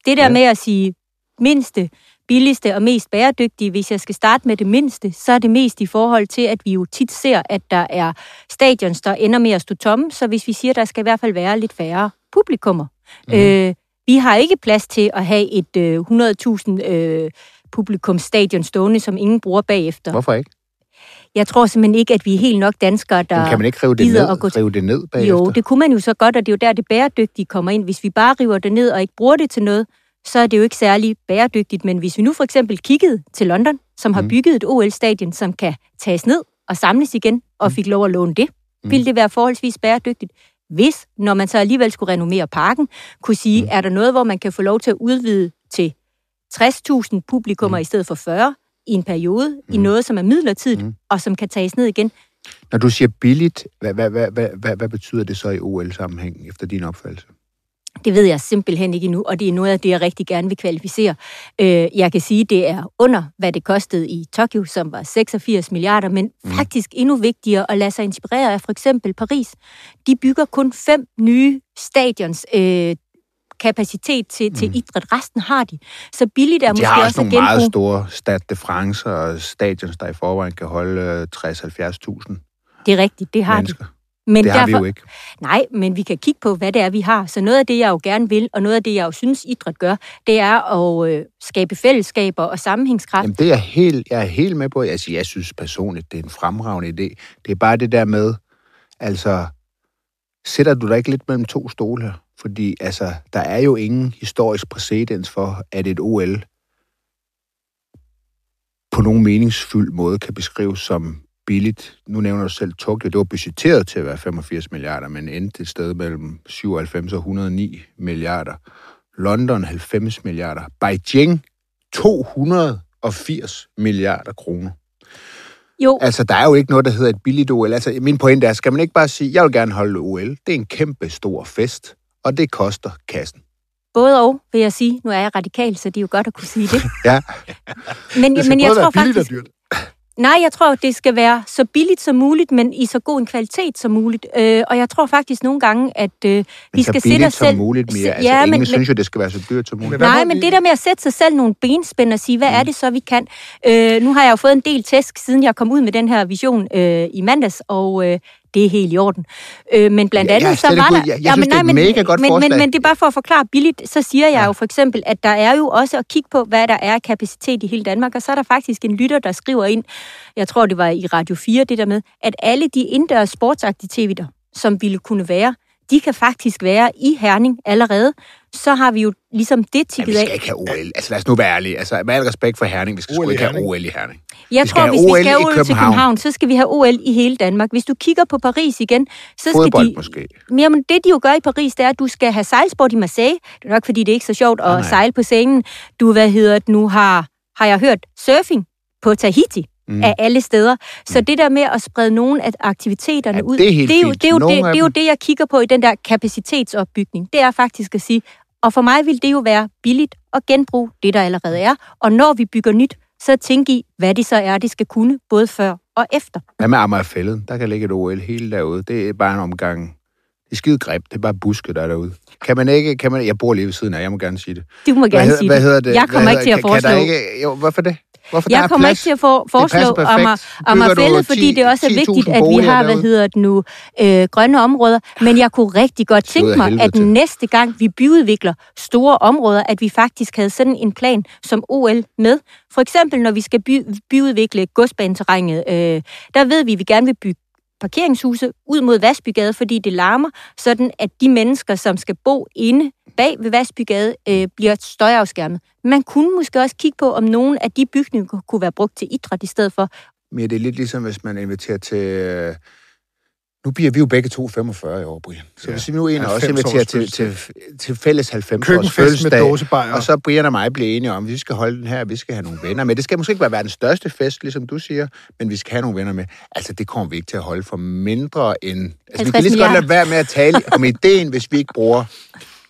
det der Ja. ja. med at sige mindste, billigste og mest bæredygtige, hvis jeg skal starte med det mindste, så er det mest i forhold til, at vi jo tit ser, at der er stadions, der ender med at stå tomme, så hvis vi siger, at der skal i hvert fald være lidt færre publikummer. Mm. Øh, vi har ikke plads til at have et øh, 100.000 øh, publikumsstadion stående, som ingen bruger bagefter. Hvorfor ikke? Jeg tror simpelthen ikke, at vi er helt nok danskere, der Men kan man ikke rive det ned, at gå til... rive det ned bagefter? Jo, det kunne man jo så godt, og det er jo der, det bæredygtige kommer ind. Hvis vi bare river det ned og ikke bruger det til noget, så er det jo ikke særlig bæredygtigt. Men hvis vi nu for eksempel kiggede til London, som har Mm. bygget et OL-stadion, som kan tages ned og samles igen, og fik lov at låne det, Mm. ville det være forholdsvis bæredygtigt. Hvis, når man så alligevel skulle renovere parken, kunne sige, Mm. er der noget, hvor man kan få lov til at udvide til 60.000 publikummer Mm. i stedet for 40 i en periode, i Mm. noget, som er midlertidigt, Mm. og som kan tages ned igen, Når du siger billigt, hvad, hvad, hvad, hvad, hvad, hvad betyder det så i OL-sammenhæng, efter din opfattelse? Det ved jeg simpelthen ikke endnu, og det er noget af det, jeg rigtig gerne vil kvalificere. Øh, jeg kan sige, det er under, hvad det kostede i Tokyo, som var 86 milliarder, men Mm. faktisk endnu vigtigere at lade sig inspirere af for eksempel Paris. De bygger kun fem nye stadions øh, kapacitet til, til Mm. idræt. Resten har de. Så billigt er De måske har også også at nogle meget genbruge. store Stade de France og stadions, der i forvejen kan holde øh, 60-70.000 Det er rigtigt, det har mennesker. de. Men Det har vi derfor, jo ikke. Nej, men vi kan kigge på, hvad det er, vi har. Så noget af det, jeg jo gerne vil, og noget af det, jeg jo synes, idræt gør, det er at øh, skabe fællesskaber og sammenhængskraft. Jamen, det er jeg helt, jeg er helt med på. Altså, jeg synes personligt, det er en fremragende idé. Det er bare det der med, altså, sætter du dig ikke lidt mellem to stole her? Fordi, altså, der er jo ingen historisk præcedens for, at et OL på nogen meningsfuld måde kan beskrives som billigt. Nu nævner du selv Tokyo. Det var budgetteret til at være 85 milliarder, men endte et sted mellem 97 og 109 milliarder. London 90 milliarder. Beijing 280 milliarder kroner. Jo, Altså, der er jo ikke noget, der hedder et billigt OL. Altså, min pointe er, skal man ikke bare sige, jeg vil gerne holde OL. Det er en kæmpe stor fest, og det koster kassen. både og, vil jeg sige. Nu er jeg radikal, så det er jo godt at kunne sige det. *laughs* Ja, Men, Det men jeg tror faktisk, dyrt. Nej, jeg tror, det skal være så billigt som muligt, men i så god en kvalitet som muligt. Øh, og jeg tror faktisk nogle gange, at øh, vi men skal sætte billigt os som selv... muligt mere. Altså, ja, ingen men, synes jo, det skal være så dyrt som muligt. Nej, men vi- det der med at sætte sig selv nogle benspænd og sige, hvad Mm. er det så, vi kan? Øh, nu har jeg jo fået en del tæsk, siden jeg kom ud med den her vision øh, i mandags, og øh, det er helt i orden. Øh, men blandt Ja, andet så var der... jeg- jeg det er et mega godt men, men, men det er bare for at forklare billigt, så siger jeg Ja. ja. jo for eksempel, at der er jo også at kigge på, hvad der er kapacitet i hele Danmark, og så er der faktisk en lytter, der skriver ind, jeg tror det var i Radio 4, det der med, at alle de indendørs sportsaktiviteter, som ville kunne være, de kan faktisk være i Herning allerede. Så har vi jo ligesom det Ja, tikket vi skal af. ikke have OL. Altså, lad os nu være ærlige. Altså, med al respekt for Herning, vi skal OL sgu ikke have. OL i Herning. Jeg Vi tror, have hvis OL vi skal i OL til København. Så skal vi have OL i hele Danmark. Hvis du kigger på Paris igen, så skal Fodbold de... måske. Jamen, det de jo gør i Paris, det er, at du skal have sejlsport i Marseille. Det er nok, fordi det er ikke så sjovt at Nej, nej. sejle på scenen. Du, hvad hedder det nu, har, har jeg hørt surfing på Tahiti Mm. mm. af alle steder. Så det der med at sprede nogle af aktiviteterne Ja, ud, det er det, er jo, det, er jo det, det er jo det, jeg kigger på i den der kapacitetsopbygning. Det er faktisk at sige, og for mig vil det jo være billigt at genbruge det, der allerede er. Og når vi bygger nyt, så tænk i, hvad det så er, det skal kunne, både før og efter. Hvad med Amagerfælden? Der kan ligge et OL hele derude. Det er bare en omgang. Det er skide grimt. Det er bare buske, der er derude. Kan man ikke... Kan man, jeg bor lige ved siden af. Jeg må gerne sige det. Du må gerne hvad, sige hvad det. hedder det? Jeg kommer hvad ikke til at hedder- kan, kan foreslå... der ikke, jo, hvorfor det? Hvorfor Jeg er kommer plads? ikke til at for, foreslå Amagerfællet, fordi det også er 10.000 vigtigt, at vi har, hvad derude? hedder det nu, øh, grønne områder. Men jeg kunne rigtig godt tænke mig, at til. næste gang vi byudvikler store områder, at vi faktisk havde sådan en plan som OL med. For eksempel, når vi skal by, byudvikle godsbaneterrænet, øh, der ved vi, at vi gerne vil bygge parkeringshuse ud mod Vasbygade, fordi det larmer, sådan at de mennesker, som skal bo inde bag ved Vasbygade, øh, bliver støjafskærmet. Man kunne måske også kigge på, om nogle af de bygninger kunne være brugt til idræt i stedet for. Men det er lidt ligesom, hvis man inviterer til... Øh, nu bliver vi jo begge to 45 i år, Brian. Så Ja. hvis vi nu en af os 90 inviterer til, til, til fælles 90 års fødselsdag, og så Brian og mig bliver enige om, at vi skal holde den her, vi skal have nogle venner med. Det skal måske ikke være verdens største fest, ligesom du siger, men vi skal have nogle venner med. Altså, det kommer vi ikke til at holde for mindre end... Altså, vi kan 50 lige så godt lade være med at tale om ideen, hvis vi ikke bruger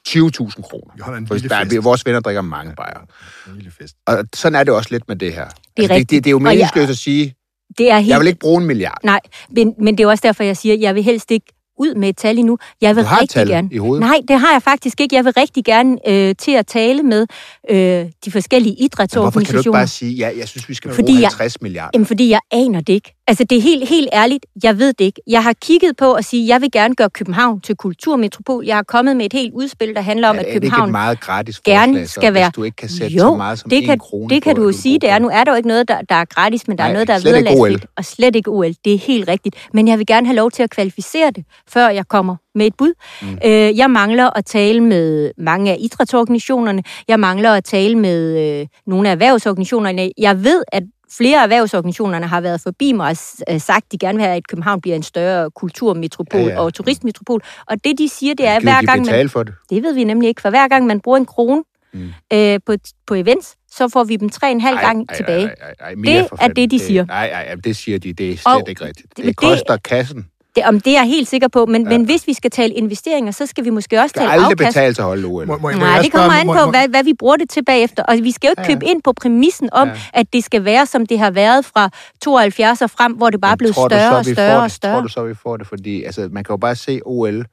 20.000 kroner. Vi holder en der. Vores venner drikker mange bajer. En lille fest. Og sådan er det også lidt med det her. Det er det, rigtigt. det, det er jo meningsløst at sige, Det er helt... jeg vil ikke bruge en milliard. Nej, men, men det er også derfor, jeg siger, at jeg vil helst ikke ud med et tal endnu. Jeg vil Du har rigtig gerne. i hovedet. Nej, det har jeg faktisk ikke. Jeg vil rigtig gerne øh, til at tale med øh, de forskellige Men hvorfor kan du ikke idrætsorganisationer. bare sige, ja, jeg synes, vi skal Fordi bruge jeg- 50 milliarder? Jamen, fordi jeg aner det ikke. Altså, det er helt, helt ærligt. Jeg ved det ikke. Jeg har kigget på at sige, at jeg vil gerne gøre København til kulturmetropol. Jeg har kommet med et helt udspil, der handler om, er at det København meget gratis gerne så, skal være- hvis du ikke kan sætte jo, så meget som det kan, krone det kan på, du jo sige, det er. Nu er der jo ikke noget, der, der er gratis, men der Nej, er noget, der er vederlagsfrit, og slet ikke OL. Det er helt rigtigt. Men jeg vil gerne have lov til at kvalificere det, før jeg kommer med et bud. Mm. Øh, jeg mangler at tale med mange af idrætsorganisationerne. Jeg mangler at tale med øh, nogle af erhvervsorganisationerne. Jeg ved, at flere erhvervsorganisationerne har været forbi mig og øh, sagt, at de gerne vil have, at København bliver en større kulturmetropol Ja, ja, og turistmetropol. Og det, de siger, det er, at hver gang man... for det? Det ved vi nemlig ikke, for hver gang man bruger en krone Mm. øh, på, på events, så får vi dem tre en halv Ej, gang ej, tilbage. ej, ej, ej, mere Det er det, de siger. Nej, nej, ej, det siger de. Det er slet Og ikke rigtigt. Det, det- koster kassen. Det, om det er jeg helt sikker på, men, ja. men hvis vi skal tale investeringer, så skal vi måske også Det skal tale aldrig afkast. betale til at holde OL. Må, må, må Nej, det kommer an på, må- hvad, hvad vi bruger det til bagefter. Og vi skal jo ikke Ja. købe ind på præmissen om, Ja. at det skal være, som det har været fra 72 og frem, hvor det bare er du større og større det? og større. Tror du så, vi får det? Fordi altså, man kan jo bare se OL,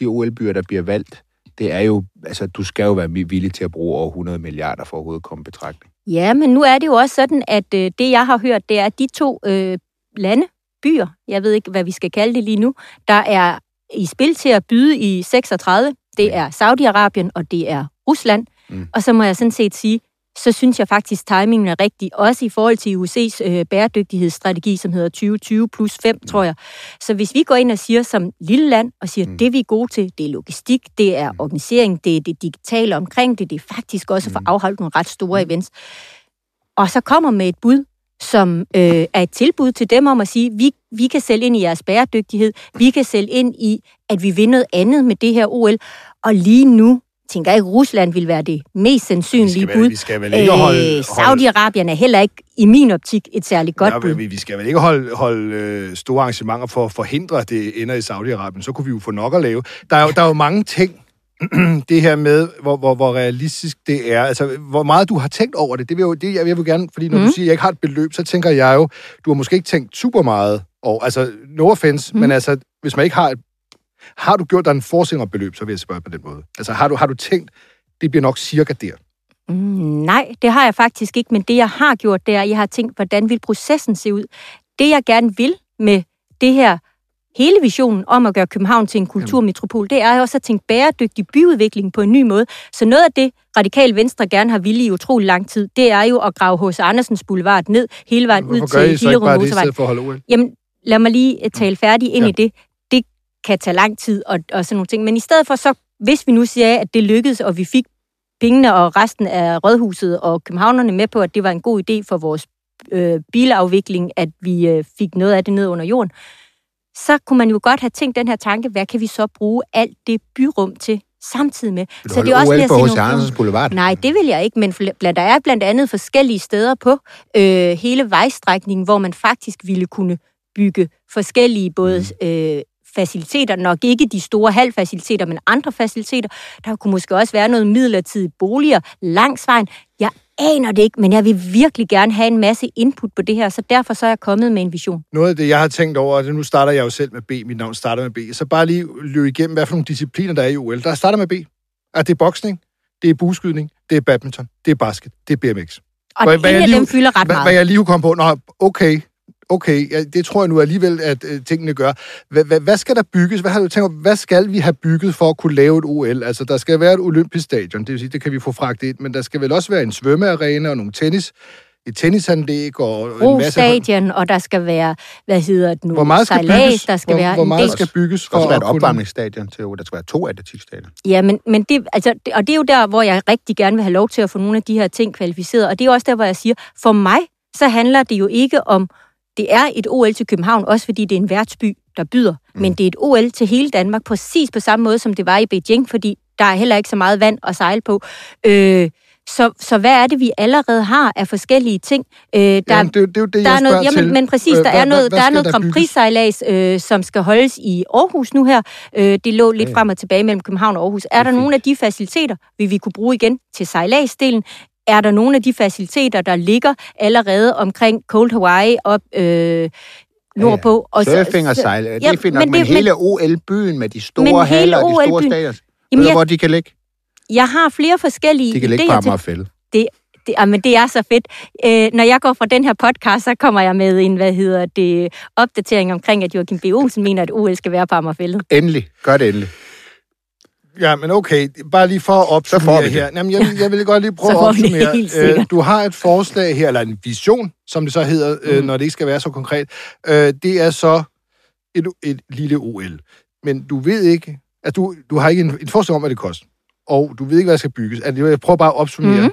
de OL-byer, der bliver valgt, det er jo, altså, du skal jo være villig til at bruge over 100 milliarder for at overhovedet komme i betragtning. Ja, men nu er det jo også sådan, at øh, det, jeg har hørt, det er, at de to øh, lande, byer, jeg ved ikke, hvad vi skal kalde det lige nu, der er i spil til at byde i 36, det er Saudi-Arabien, og det er Rusland. Mm. Mm. Og så må jeg sådan set sige, så synes jeg faktisk, timingen er rigtig, også i forhold til UC's øh, bæredygtighedsstrategi, som hedder 2020 plus 5, tror jeg. Så hvis vi går ind og siger som lille land, og siger, Mm. mm. det vi er gode til, det er logistik, det er organisering, det er det digitale omkring det, det er faktisk også Mm. afholdt nogle ret store events, og så kommer med et bud, som øh, er et tilbud til dem om at sige, vi, vi kan sælge ind i jeres bæredygtighed, vi kan sælge ind i, at vi vil noget andet med det her OL. Og lige nu tænker jeg ikke, Rusland vil være det mest sandsynlige bud. vi skal vel ikke holde- Øh, Saudi-Arabien er heller ikke i min optik et særligt godt bud. vi, vi skal vel ikke holde, holde øh, store arrangementer for at forhindre, at det ender i Saudi-Arabien. Så kunne vi jo få nok at lave. Der er jo, der er jo mange ting, *clears throat* det her med, hvor, hvor, hvor realistisk det er. Altså, hvor meget du har tænkt over det, det vil jo, det, jeg, jeg vil gerne, fordi når mm. Mhm. du siger, at jeg ikke har et beløb, så tænker jeg jo, du har måske ikke tænkt super meget over, altså, no offense, Mhm. mm. men altså, hvis man ikke har et, har du gjort dig en forestilling om beløb, så vil jeg spørge på den måde. Altså, har du, har du tænkt, det bliver nok cirka der? Mm, nej, det har jeg faktisk ikke, men det jeg har gjort, det er, at jeg har tænkt, hvordan vil processen se ud? Det jeg gerne vil med det her, hele visionen om at gøre København til en kulturmetropol, det er også at tænke bæredygtig byudvikling på en ny måde. Så noget af det, Radikal Venstre gerne har ville i utrolig lang tid, det er jo at grave H.C. Andersens Boulevard ned hele vejen ud Hvorfor til Hillerød Motorvej. Jamen, lad mig lige øh, tale færdig ind Ja. i det. Det kan tage lang tid og, og sådan nogle ting. Men i stedet for så, hvis vi nu siger, at det lykkedes, og vi fik pengene og resten af Rådhuset og københavnerne med på, at det var en god idé for vores øh, bilafvikling, at vi øh, fik noget af det ned under jorden, så kunne man jo godt have tænkt den her tanke, hvad kan vi så bruge alt det byrum til samtidig med? Vil så det er også OL på H.C. Andersens Boulevard? Nej, det vil jeg ikke, men blandt, der er blandt andet forskellige steder på øh, hele vejstrækningen, hvor man faktisk ville kunne bygge forskellige både øh, faciliteter, nok ikke de store halvfaciliteter, men andre faciliteter. Der kunne måske også være noget midlertidige boliger langs vejen. Aner det ikke, men jeg vil virkelig gerne have en masse input på det her, så derfor så er jeg kommet med en vision. Noget af det, jeg har tænkt over, og det- nu starter jeg jo selv med B, mit navn starter med B, så bare lige løbe igennem, hvad for nogle discipliner, der er i OL. Der starter med B. Er det er boksning, det er buskydning, det er badminton, det er basket, det er BMX. Og Hvad- hvad, hvad af lige- dem fylder ret Hvad, meget. hvad jeg lige komme på, nå, okay, okay, ja, det tror jeg nu alligevel, at øh, tingene gør. Hvad, hvad, hvad skal der bygges? Hvad har du tænkt hvad skal vi have bygget for at kunne lave et OL? Altså, der skal være et olympisk stadion, det vil sige, det kan vi få fragtet ind, men der skal vel også være en svømmearena og nogle tennis, et tennisanlæg og en masse... stadion, og der skal være, hvad hedder det nu, Hvor meget skal sejlads, bygges? der skal hvor, være hvor en meget del. skal bygges Der skal for være et opvarmningsstadion til, der skal være to atletikstadion. Ja, men, men det, altså, og det er jo der, hvor jeg rigtig gerne vil have lov til at få nogle af de her ting kvalificeret. Og det er også der, hvor jeg siger, for mig, så handler det jo ikke om, det er et OL til København, også fordi det er en værtsby, der byder. Mm. Men det er et OL til hele Danmark, præcis på samme måde, som det var i Beijing, fordi der er heller ikke så meget vand at sejle på. Øh, så, så hvad er det, vi allerede har af forskellige ting? Øh, der, Jamen, det, det er jo det, der er noget, jamen, til. men præcis, Øh, der hvad- er noget, hvad- der er noget Grand bygges? Prix-sejlads, øh, som skal holdes i Aarhus nu her. Øh, det lå lidt Ja, ja. frem og tilbage mellem København og Aarhus. Er er der fint. nogle af de faciliteter, vi vi kunne bruge igen til sejladsdelen? Er der nogle af de faciliteter, der ligger allerede omkring Cold Hawaii op øh, nordpå? Og så- Surfing og sejl, det Ja, er nok, men, det- hele OL-byen med de store haller og de store OL-byen- stadion, Jamen, ved du, jeg, hvor de kan ligge? jeg har flere forskellige De kan ligge på idéer Amagerfælde. det, jamen, det er så fedt. Øh, når jeg går fra den her podcast, så kommer jeg med en, hvad hedder det, opdatering omkring, at Joachim B. Olsen mener, at OL skal være på Amagerfældet. Endelig. Gør det endelig. Ja, men okay, bare lige for at opsummere her. Jamen, jeg, jeg vil godt lige *laughs* prøve at opsummere. Øh, du har et forslag her, eller en vision, som det så hedder, øh, Mm. når det ikke skal være så konkret. Øh, det er så et, et lille OL. Men du ved ikke, at du, du har ikke en, en forestilling om, hvad det koster. Og du ved ikke, hvad der skal bygges. Altså, jeg prøver bare at opsummere. Mhm.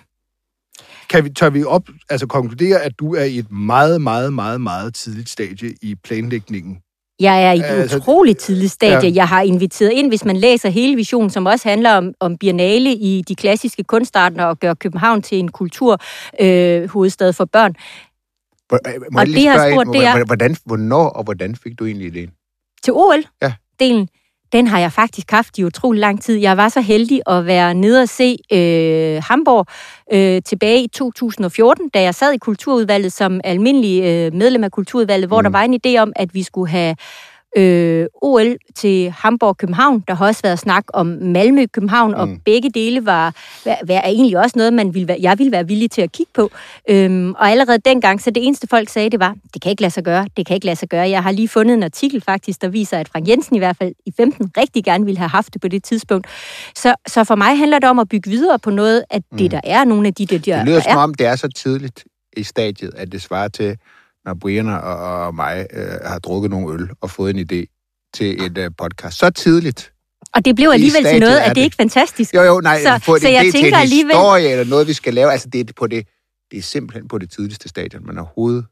Kan vi, tør vi op, altså konkludere, at du er i et meget, meget, meget, meget tidligt stadie i planlægningen? Jeg er i et Altså, utroligt tidligt stadie. ja. Jeg har inviteret ind, hvis man læser hele visionen, som også handler om, om biennale i de klassiske kunstarter og gøre København til en kulturhovedstad øh, hovedstad for børn. Hvor- øh, Og det, jeg har spurgt, det er- hvordan- hvornår og hvordan fik du egentlig ideen? Til OL? Ja. Delen. Den har jeg faktisk haft i utrolig lang tid. Jeg var så heldig at være nede og se øh, Hamburg øh, tilbage i 2014, da jeg sad i kulturudvalget som almindelig øh, medlem af kulturudvalget, hvor Mm. der var en idé om, at vi skulle have øh, OL til Hamburg-København. Der har også været snak om Malmø-København, mm. og begge dele var, var, var egentlig også noget, man ville være, jeg ville være villig til at kigge på. Øhm, og allerede dengang, så det eneste folk sagde, det var, det kan ikke lade sig gøre, det kan ikke lade sig gøre. Jeg har lige fundet en artikel faktisk, der viser, at Frank Jensen i hvert fald i 15 rigtig gerne ville have haft det på det tidspunkt. Så, så for mig handler det om at bygge videre på noget af det, Mm. der er, nogle af de der, der Det lyder der som om, det er så tidligt i stadiet, at det svarer til, når Brian og, og mig øh, har drukket nogle øl og fået en idé til et øh, podcast. Så tidligt. Og det blev alligevel til noget, er er det det. ikke fantastisk? Jo, jo, nej, Så- få så en jeg idé til tænker en alligevel- historie eller noget, vi skal lave. Altså, det er på det, det er simpelthen på det tidligste stadion, man overhovedet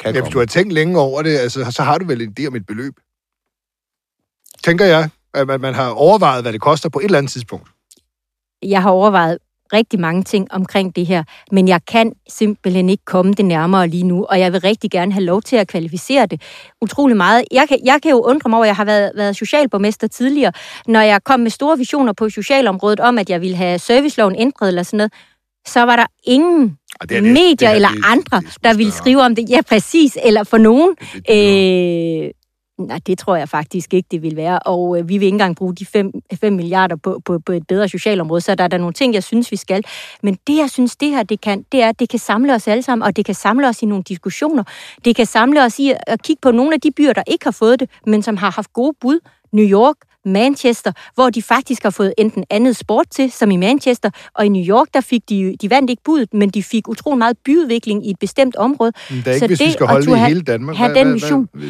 kan Ja, hvis du har tænkt længe over det, altså, så har du vel en idé om et beløb. Tænker jeg, at man, man har overvejet, hvad det koster på et eller andet tidspunkt. Jeg har overvejet rigtig mange ting omkring det her, men jeg kan simpelthen ikke komme det nærmere lige nu, og jeg vil rigtig gerne have lov til at kvalificere det utrolig meget. Jeg kan, jeg kan jo undre mig over, at jeg har været, været socialborgmester tidligere, når jeg kom med store visioner på socialområdet om, at jeg ville have serviceloven ændret eller sådan noget, så var der ingen Og det er det, det- medier det her, eller det- andre, det er sgu der ville skrive om det. Ja, præcis. Eller for nogen. Det- det- Øh, nej, det tror jeg faktisk ikke, det vil være. Og øh, vi vil ikke engang bruge de 5, 5 milliarder på, på, på et bedre socialområde. Så der er der nogle ting, jeg synes, vi skal. Men det, jeg synes, det her det kan, det er, at det kan samle os alle sammen, og det kan samle os i nogle diskussioner. Det kan samle os i at, at kigge på nogle af de byer, der ikke har fået det, men som har haft gode bud. New York, Manchester, hvor de faktisk har fået enten andet sport til, som i Manchester, og i New York, der fik de, de vandt ikke budet, men de fik utrolig meget byudvikling i et bestemt område. Men det er ikke, Så hvis vi det skal at holde det i hele Danmark. have Hvad- den vision. hvad-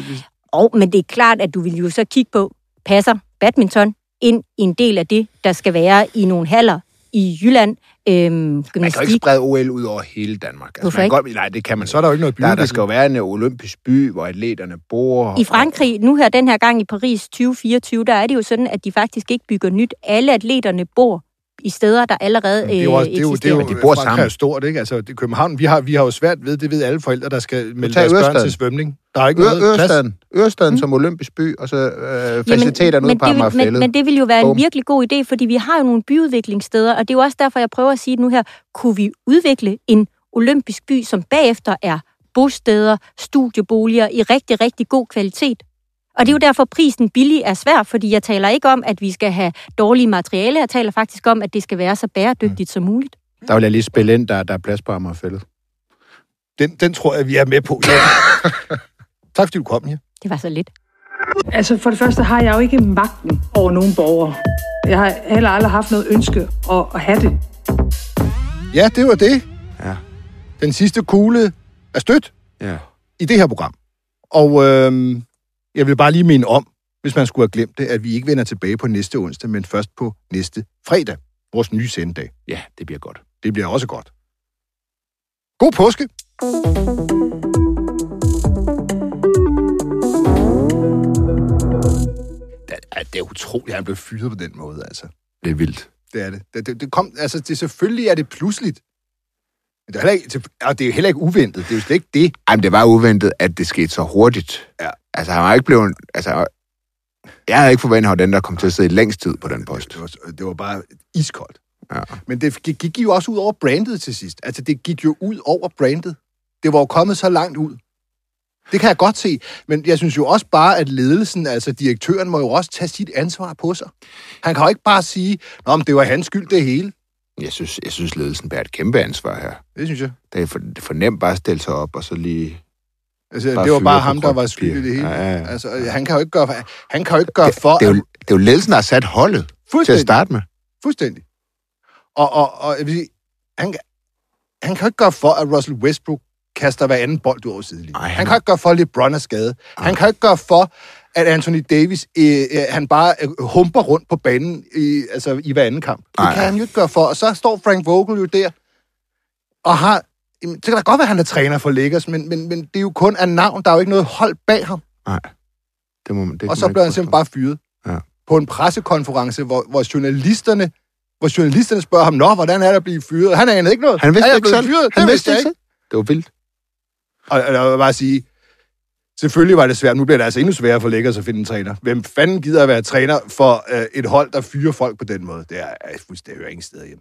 Og, men det er klart, at du vil jo så kigge på, passer badminton ind i en del af det, der skal være i nogle haller i Jylland, øhm, Man kan jo ikke gymnastik. sprede OL ud over hele Danmark. Altså, Hvorfor man ikke? Godt, nej, det kan man Så er der jo ikke noget der, der byudvikling. skal jo være en olympisk by, hvor atleterne bor. I Frankrig, nu her den her gang i Paris 2024, der er det jo sådan, at de faktisk ikke bygger nyt. Alle atleterne bor i steder, der allerede Men det er jo, også, øh, det er jo, det er jo de bor sammen. er stort, ikke? Altså, det, København, vi har, vi har jo svært ved, det ved alle forældre, der skal melde deres børn Ørestaden. til svømning. Der er ikke Ør, noget plads. Ørestaden, Ørestaden mm. som olympisk by, og så øh, faciliteterne ude men, på det vil, Amagerfællet. men, men det vil jo være Bum. en virkelig god idé, fordi vi har jo nogle byudviklingssteder, og det er jo også derfor, jeg prøver at sige nu her, kunne vi udvikle en olympisk by, som bagefter er bosteder, studieboliger i rigtig, rigtig god kvalitet. Og det er jo derfor, prisen billig er svær, fordi jeg taler ikke om, at vi skal have dårlige materialer. Jeg taler faktisk om, at det skal være så bæredygtigt som muligt. Der vil jeg lige spille ind, der, der er plads på Amagerfællet. Den, den tror jeg, vi er med på. Ja. *laughs* tak fordi du kom her. Det var så lidt. Altså for det første har jeg jo ikke magten over nogen borgere. Jeg har heller aldrig haft noget ønske at, at have det. Ja, det var det. Ja. Den sidste kugle er stødt Ja. i det her program. Og øhm, jeg vil bare lige minde om, hvis man skulle have glemt det, at vi ikke vender tilbage på næste onsdag, men først på næste fredag, vores nye sendedag. ja, det bliver godt. Det bliver også godt. God påske! Det er, det er utroligt, at han blev fyret på den måde, altså. Det er vildt. Det er det. Det, det, det kom, altså, det, selvfølgelig er det pludseligt. Men det er, heller ikke, og det er jo heller ikke uventet. Det er jo slet ikke det. Ej, men det var uventet, at det skete så hurtigt. Ja. Altså, han var ikke blevet... Altså, jeg havde ikke forventet, at den, der kom til at sidde længst tid på den post. Det var, det var bare iskoldt. Ja. Men det gik, gik jo også ud over brandet til sidst. Altså, det gik jo ud over brandet. Det var jo kommet så langt ud. Det kan jeg godt se. Men jeg synes jo også bare, at ledelsen, altså direktøren, må jo også tage sit ansvar på sig. Han kan jo ikke bare sige, Nå, men det var hans skyld, det hele. Jeg synes, jeg synes ledelsen bærer et kæmpe ansvar her. Det synes jeg. Det er for, det er for nemt bare at stille sig op, og så lige... Altså, Bare det var bare ham, der var skyld i det hele. Ja, ja, ja. Altså, han kan jo ikke gøre, han kan jo ikke gøre for... Det er, jo, det er jo ledelsen, der har sat holdet til at starte med. Fuldstændig. Og, og, og jeg vil sige, han, kan- han kan jo ikke gøre for, at Russell Westbrook kaster hver anden bold ud over sidelinjen. Ej, Han, han- kan ikke gøre for, at LeBron er skadet. Han kan ikke gøre for, at Anthony Davis øh, øh, han bare øh, humper rundt på banen i, altså, i hver anden kamp. Det Ej. kan han jo ikke gøre for. Og så står Frank Vogel jo der og har... Jamen, det kan da godt være, at han er træner for Lakers, men, men, men det er jo kun af navn. Der er jo ikke noget hold bag ham. Det må, det og så blev han simpelthen bare fyret. Ja. På en pressekonference, hvor, hvor journalisterne hvor journalisterne spørger ham, Nå, hvordan er det at blive fyret? Han anede ikke noget. Han vidste er jeg ikke selv. Fyret? Han det vidste jeg ikke selv. Det var vildt. Og, og jeg vil bare sige, selvfølgelig var det svært. Nu bliver det altså endnu sværere for Lakers at finde en træner. Hvem fanden gider at være træner for øh, et hold, der fyrer folk på den måde? Det er, er fuldstændig ingen sted hjem.